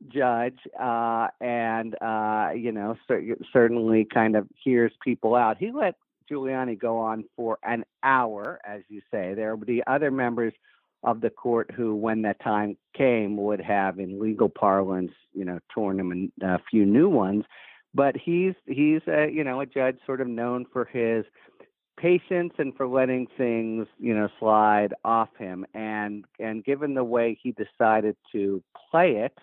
judge, uh, and uh, you know cer- certainly kind of hears people out. He let Giuliani go on for an hour, as you say. There would be other members of the court who, when that time came, would have, in legal parlance, you know, torn him a a few new ones. But he's he's a you know a judge sort of known for his patience and for letting things you know slide off him and and given the way he decided to play it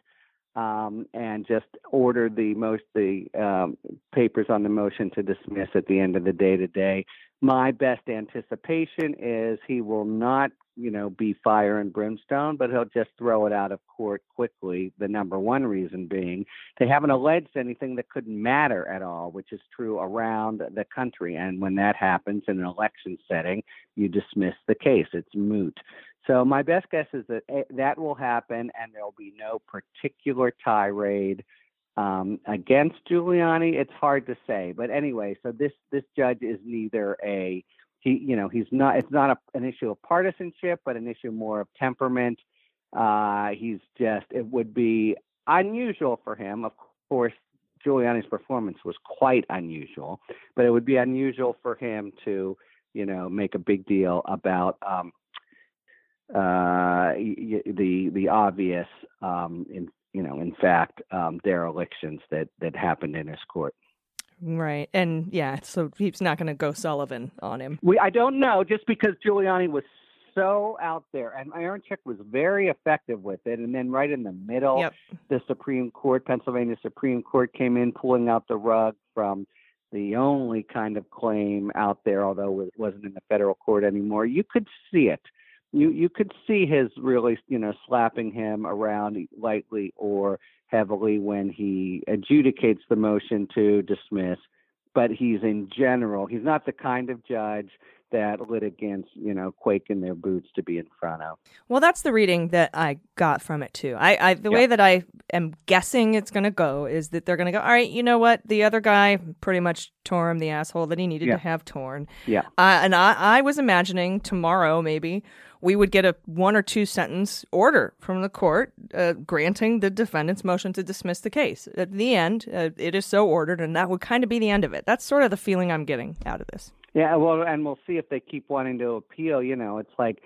um, and just order the most the um, papers on the motion to dismiss at the end of the day today my best anticipation is he will not you know be fire and brimstone but he'll just throw it out of court quickly the number one reason being they haven't alleged anything that couldn't matter at all, which is true around the country. And when that happens in an election setting, you dismiss the case. It's moot. So my best guess is that eh, that will happen, and there will be no particular tirade um, against Giuliani. It's hard to say, but anyway. So this this judge is neither a he, you know, he's not. It's not a, an issue of partisanship, but an issue more of temperament. Uh, he's just. It would be unusual for him. Of course, Giuliani's performance was quite unusual, but it would be unusual for him to, you know, make a big deal about um, uh, the the obvious, um, in you know, in fact, um, derelictions that that happened in his court. Right. And yeah, so he's not going to go Sullivan on him. We I don't know just because Giuliani was so out there and Aronchick was very effective with it and then right in the middle Yep. the Supreme Court Pennsylvania Supreme Court came in pulling out the rug from the only kind of claim out there, although it wasn't in the federal court anymore. You could see it. You you could see his really you know slapping him around lightly or heavily when he adjudicates the motion to dismiss. But he's in general, he's not the kind of judge that litigants, you know, quake in their boots to be in front of. Well, that's the reading that I got from it too. I, I the Yeah. way that I am guessing it's going to go is that they're going to go. All right, you know what? The other guy pretty much tore him the asshole that he needed Yeah. to have torn. Yeah. Uh, and I, I was imagining tomorrow maybe we would get a one or two sentence order from the court uh, granting the defendant's motion to dismiss the case. At the end, uh, it is so ordered, and that would kind of be the end of it. That's sort of the feeling I'm getting out of this. Yeah, well, and we'll see if they keep wanting to appeal. You know, it's like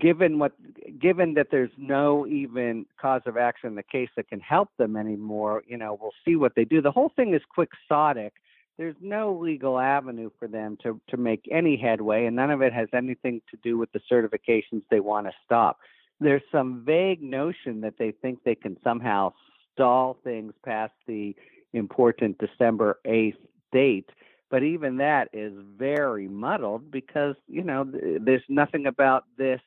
given what given that there's no even cause of action in the case that can help them anymore, you know, we'll see what they do. The whole thing is quixotic. There's no legal avenue for them to to make any headway, and none of it has anything to do with the certifications they want to stop. There's some vague notion that they think they can somehow stall things past the important December 8th date but even that is very muddled because you know th- there's nothing about this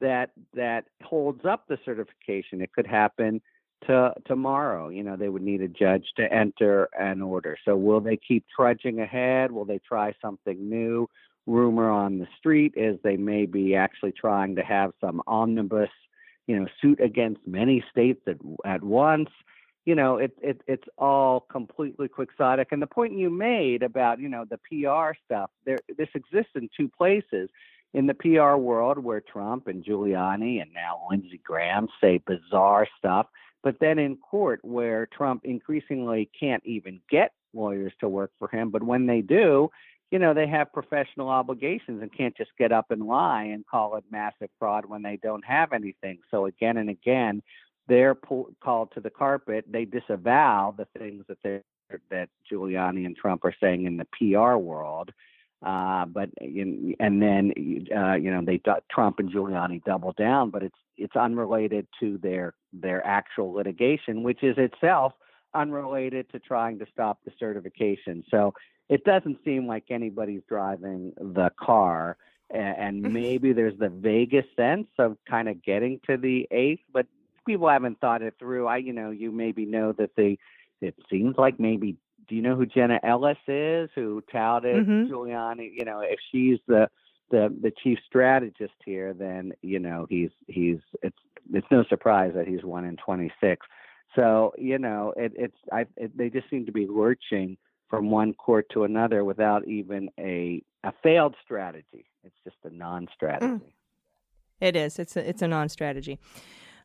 that that holds up the certification it could happen to tomorrow you know they would need a judge to enter an order so will they keep trudging ahead will they try something new rumor on the street is they may be actually trying to have some omnibus you know suit against many states at, at once you know, it, it it's all completely quixotic. And the point you made about you know the PR stuff, there this exists in two places. In the PR world, where Trump and Giuliani and now Lindsey Graham say bizarre stuff, but then in court, where Trump increasingly can't even get lawyers to work for him, but when they do, you know, they have professional obligations and can't just get up and lie and call it massive fraud when they don't have anything. So again and again, they're pull, called to the carpet. They disavow the things that they that Giuliani and Trump are saying in the PR world. Uh, but in, and then uh, you know they Trump and Giuliani double down, but it's it's unrelated to their their actual litigation, which is itself unrelated to trying to stop the certification. So it doesn't seem like anybody's driving the car, and maybe there's the vaguest sense of kind of getting to the eighth, but people haven't thought it through. I, you know, you maybe know that they. It seems like maybe. Do you know who Jenna Ellis is? Who touted Mhm. Giuliani? You know, if she's the the the chief strategist here, then you know he's he's it's it's no surprise that he's one in twenty six. So you know, it, it's I it, they just seem to be lurching from one court to another without even a a failed strategy. It's just a non-strategy. It is. It's a, it's a non-strategy.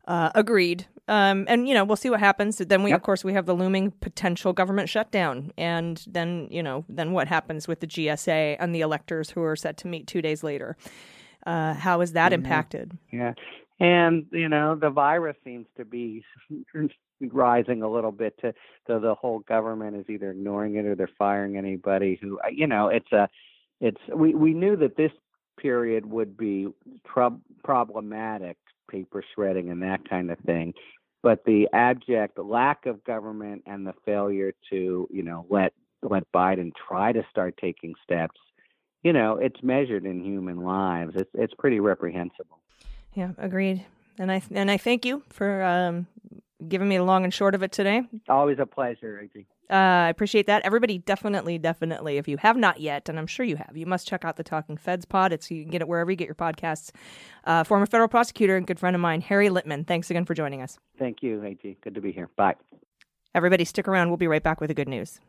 Uh, agreed. Um, and you know we'll see what happens. Then we, of course, we have the looming potential government shutdown, and then you know then what happens with the GSA and the electors who are set to meet two days later. Uh, how is that impacted? Yeah. And, you know, the virus seems to be rising a little bit to, to the whole government is either ignoring it or they're firing anybody who, you know, it's a, it's, we, we knew that this period would be prob- problematic, paper shredding and that kind of thing. But the abject lack of government and the failure to, you know, let, let Biden try to start taking steps you know, it's measured in human lives. It's it's pretty reprehensible. Yeah, agreed. And I and I thank you for um, giving me the long and short of it today. Always a pleasure, AG. Uh, I appreciate that. Everybody, definitely, definitely, if you have not yet, and I'm sure you have, you must check out the Talking Feds pod. It's you can get it wherever you get your podcasts. Uh, former federal prosecutor and good friend of mine, Harry Litman. Thanks again for joining us. Thank you, AG. Good to be here. Bye. Everybody, stick around. We'll be right back with the good news.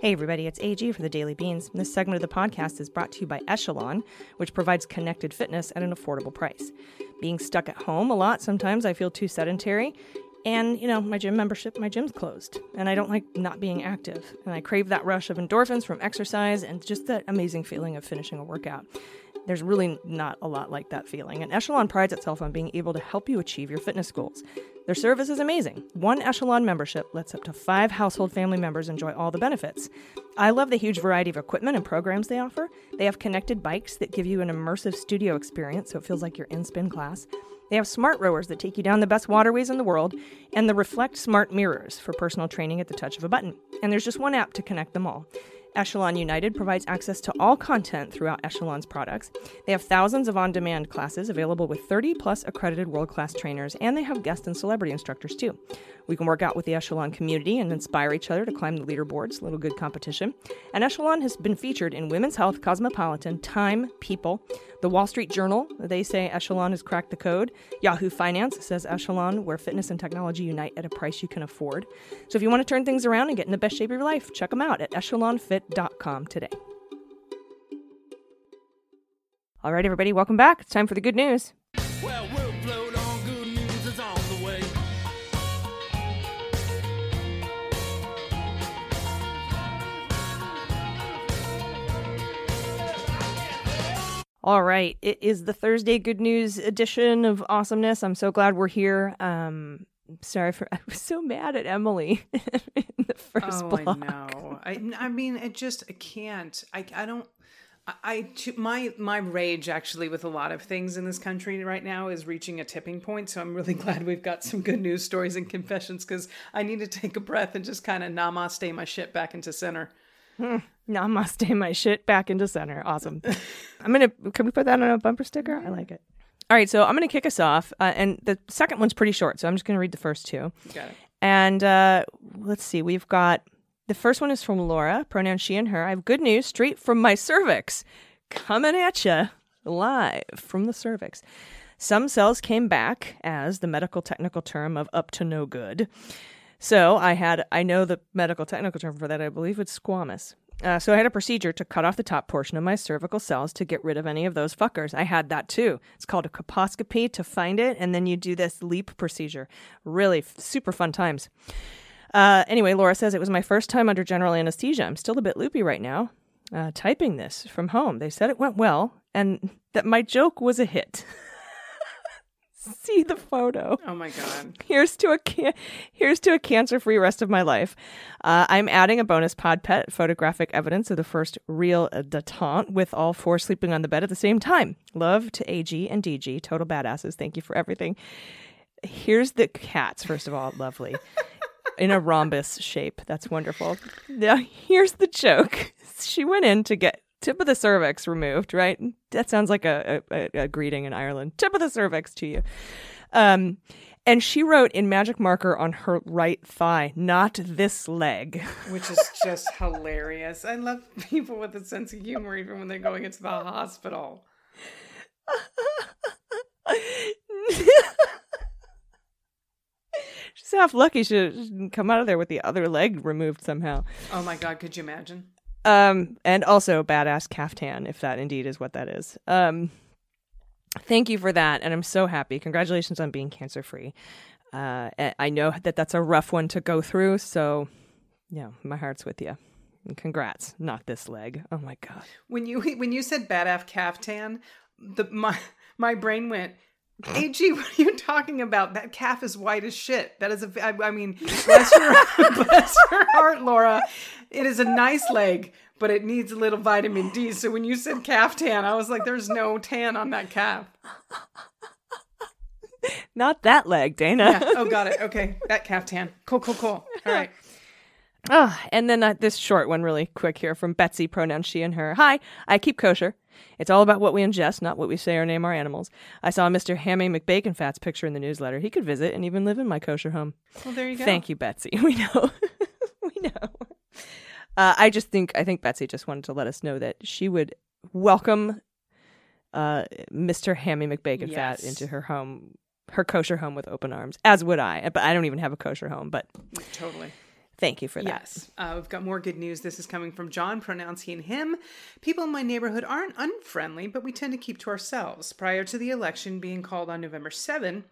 Hey, everybody, it's AG for the Daily Beans. This segment of the podcast is brought to you by Echelon, which provides connected fitness at an affordable price. Being stuck at home a lot, sometimes I feel too sedentary. And, you know, my gym membership, my gym's closed. And I don't like not being active. And I crave that rush of endorphins from exercise and just that amazing feeling of finishing a workout. There's really not a lot like that feeling. And Echelon prides itself on being able to help you achieve your fitness goals. Their service is amazing. One Echelon membership lets up to five household family members enjoy all the benefits. I love the huge variety of equipment and programs they offer. They have connected bikes that give you an immersive studio experience, so it feels like you're in spin class. They have smart rowers that take you down the best waterways in the world, and the Reflect Smart Mirrors for personal training at the touch of a button. And there's just one app to connect them all. Echelon United provides access to all content throughout Echelon's products. They have thousands of on demand classes available with 30 plus accredited world class trainers, and they have guest and celebrity instructors too. We can work out with the Echelon community and inspire each other to climb the leaderboards, little good competition. And Echelon has been featured in Women's Health, Cosmopolitan, Time, People, the Wall Street Journal. They say Echelon has cracked the code. Yahoo Finance says Echelon, where fitness and technology unite at a price you can afford. So if you want to turn things around and get in the best shape of your life, check them out at echelonfit.com today. All right, everybody, welcome back. It's time for the good news. Well, All right, it is the Thursday good news edition of awesomeness. I'm so glad we're here. Um, sorry for I was so mad at Emily in the first Oh, block. I know. I, I mean, it just I can't. I, I don't. I, my my rage actually with a lot of things in this country right now is reaching a tipping point. So I'm really glad we've got some good news stories and confessions because I need to take a breath and just kind of namaste my shit back into center. Namaste my shit back into center. Awesome. I'm gonna. Can we put that on a bumper sticker? I like it. All right, so I'm gonna kick us off, uh, and the second one's pretty short, so I'm just gonna read the first two. Got it. And uh, let's see, we've got the first one is from Laura, pronoun she and her. I have good news straight from my cervix, coming at you live from the cervix. Some cells came back as the medical technical term of up to no good. So I had, I know the medical technical term for that, I believe it's squamous. Uh, so I had a procedure to cut off the top portion of my cervical cells to get rid of any of those fuckers. I had that too. It's called a colposcopy to find it, and then you do this leap procedure. Really f- super fun times. Uh, anyway, Laura says it was my first time under general anesthesia. I'm still a bit loopy right now. Uh, typing this from home, they said it went well and that my joke was a hit. See the photo. Oh my god. Here's to a can- here's to a cancer-free rest of my life. Uh, I'm adding a bonus pod pet photographic evidence of the first real uh, detente with all four sleeping on the bed at the same time. Love to AG and DG, total badasses. Thank you for everything. Here's the cats. First of all, lovely. In a rhombus shape. That's wonderful. Now, here's the joke. She went in to get tip of the cervix removed, right? That sounds like a, a, a greeting in Ireland. Tip of the cervix to you. Um, and she wrote in magic marker on her right thigh, not this leg. Which is just hilarious. I love people with a sense of humor even when they're going into the hospital. She's half lucky she didn't come out of there with the other leg removed somehow. Oh my god, could you imagine? Um, and also badass caftan, if that indeed is what that is. Um, thank you for that, and I'm so happy. Congratulations on being cancer free. Uh, I know that that's a rough one to go through, so yeah, my heart's with you. Congrats, not this leg. Oh my god. When you when you said badass caftan, the my my brain went. AG, what are you talking about? That calf is white as shit. That is a. I, I mean, bless your bless your heart, Laura. It is a nice leg, but it needs a little vitamin D. So when you said calf tan, I was like, "There's no tan on that calf." Not that leg, Dana. Yeah. Oh, got it. Okay, that calf tan. Cool, cool, cool. All right. Ah, and then uh, this short one, really quick here from Betsy, pronoun she and her. Hi, I keep kosher. It's all about what we ingest, not what we say or name our animals. I saw Mr. Hammy McBacon Fat's picture in the newsletter. He could visit and even live in my kosher home. Well, there you go. Thank you, Betsy. We know. we know. Uh, I just think I think Betsy just wanted to let us know that she would welcome uh, Mr. Hammy McBacon Fat Yes. into her home, her kosher home with open arms, as would I. But I don't even have a kosher home. But Totally. Thank you for that. Yes. Uh, we've got more good news. This is coming from John, and him. People in my neighborhood aren't unfriendly, but we tend to keep to ourselves. Prior to the election being called on November 7,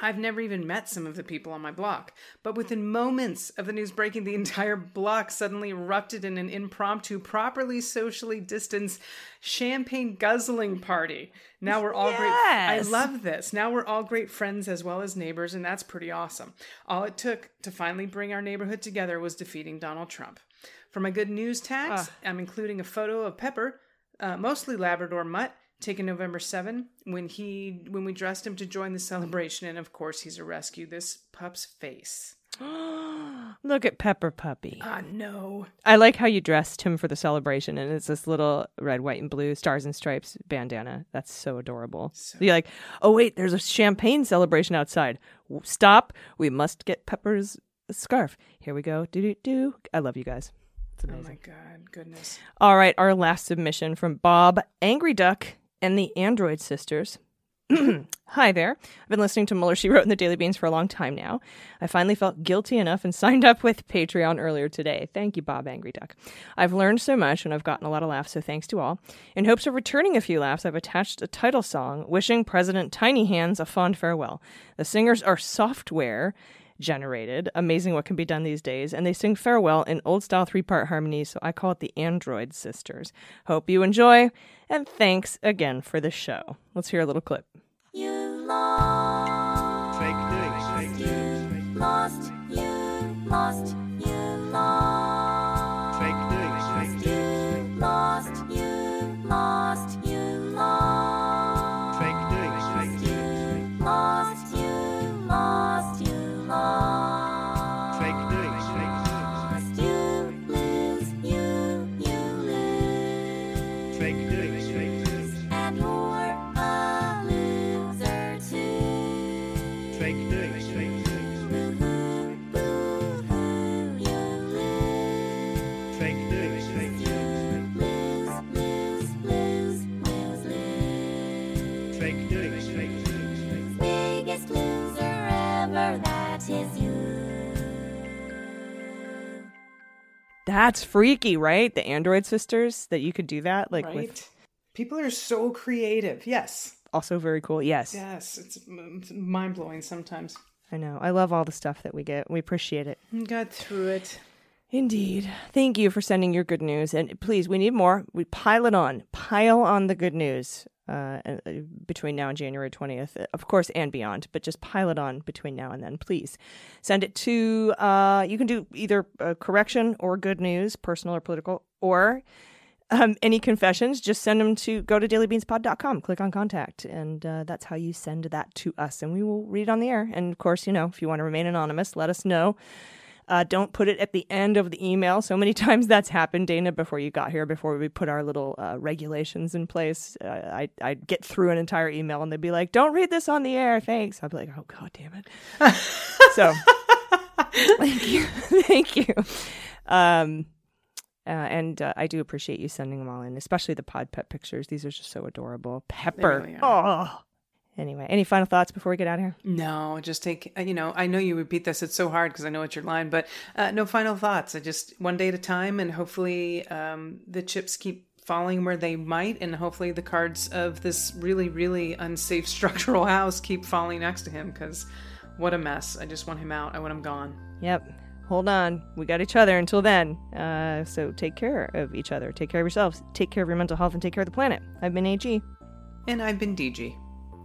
I've never even met some of the people on my block. But within moments of the news breaking, the entire block suddenly erupted in an impromptu, properly socially distanced champagne guzzling party. Now we're all great. I love this. Now we're all great friends as well as neighbors, and that's pretty awesome. All it took to finally bring our neighborhood together was defeating Donald Trump. For my good news tags, I'm including a photo of Pepper, uh, mostly Labrador mutt, taken November 7 when he when we dressed him to join the celebration and of course he's a rescue this pup's face. Look at Pepper Puppy. Ah no. I like how you dressed him for the celebration, and it's this little red, white, and blue stars and stripes bandana. That's so adorable. So You're like, oh wait, there's a champagne celebration outside. Stop. We must get Pepper's scarf. Here we go. Do do do. I love you guys. It's Oh amazing. my god, goodness. All right, our last submission from Bob, Angry Duck, and the Android Sisters. Hi there. I've been listening to Mueller She Wrote in the Daily Beans for a long time now. I finally felt guilty enough and signed up with Patreon earlier today. Thank you, Bob Angry Duck. I've learned so much and I've gotten a lot of laughs, so thanks to all. In hopes of returning a few laughs, I've attached a title song wishing President Tiny Hands a fond farewell. The singers are software generated. Amazing what can be done these days. And they sing farewell in old style three part harmony, so I call it the Android Sisters. Hope you enjoy, and thanks again for the show. Let's hear a little clip. That's freaky, right? The Android Sisters, that you could do that. Like, right? with People are so creative. Yes. also very cool. Yes, Yes, it's, it's mind blowing sometimes. I know. I love all the stuff that we get. We appreciate it. Got through it. Indeed. Thank you for sending your good news. And please, we need more. We pile it on. Pile on the good news uh, uh, between now and January 20th, uh, of course, and beyond, but just pile it on between now and then, please. Send it to, uh, you can do either correction or good news, personal or political, or um, any confessions, just send them to go to dailybeanspod.com, click on contact, and uh, that's how you send that to us, and we will read it on the air. And of course, you know, if you want to remain anonymous, let us know. Uh, don't put it at the end of the email. So many times that's happened, Dana, before you got here, before we put our little uh, regulations in place. Uh, I, I'd get through an entire email and they'd be like, don't read this on the air. Thanks. I'd be like, oh, God damn it. so thank you. thank you. Um, uh, and uh, I do appreciate you sending them all in, especially the pod pet pictures. These are just so adorable. Pepper. really oh. Anyway, any final thoughts before we get out of here? No, just take, uh, you know, I know you repeat this. It's so hard because I know it's your line, but uh, no final thoughts. I just one day at a time, and hopefully um, the chips keep falling where they might, and hopefully the cards of this really, really unsafe structural house keep falling next to him because what a mess. I just want him out. I want him gone. Yep. Hold on. We got each other until then. Uh, so take care of each other. Take care of yourselves. Take care of your mental health and take care of the planet. I've been AG, And I've been DG.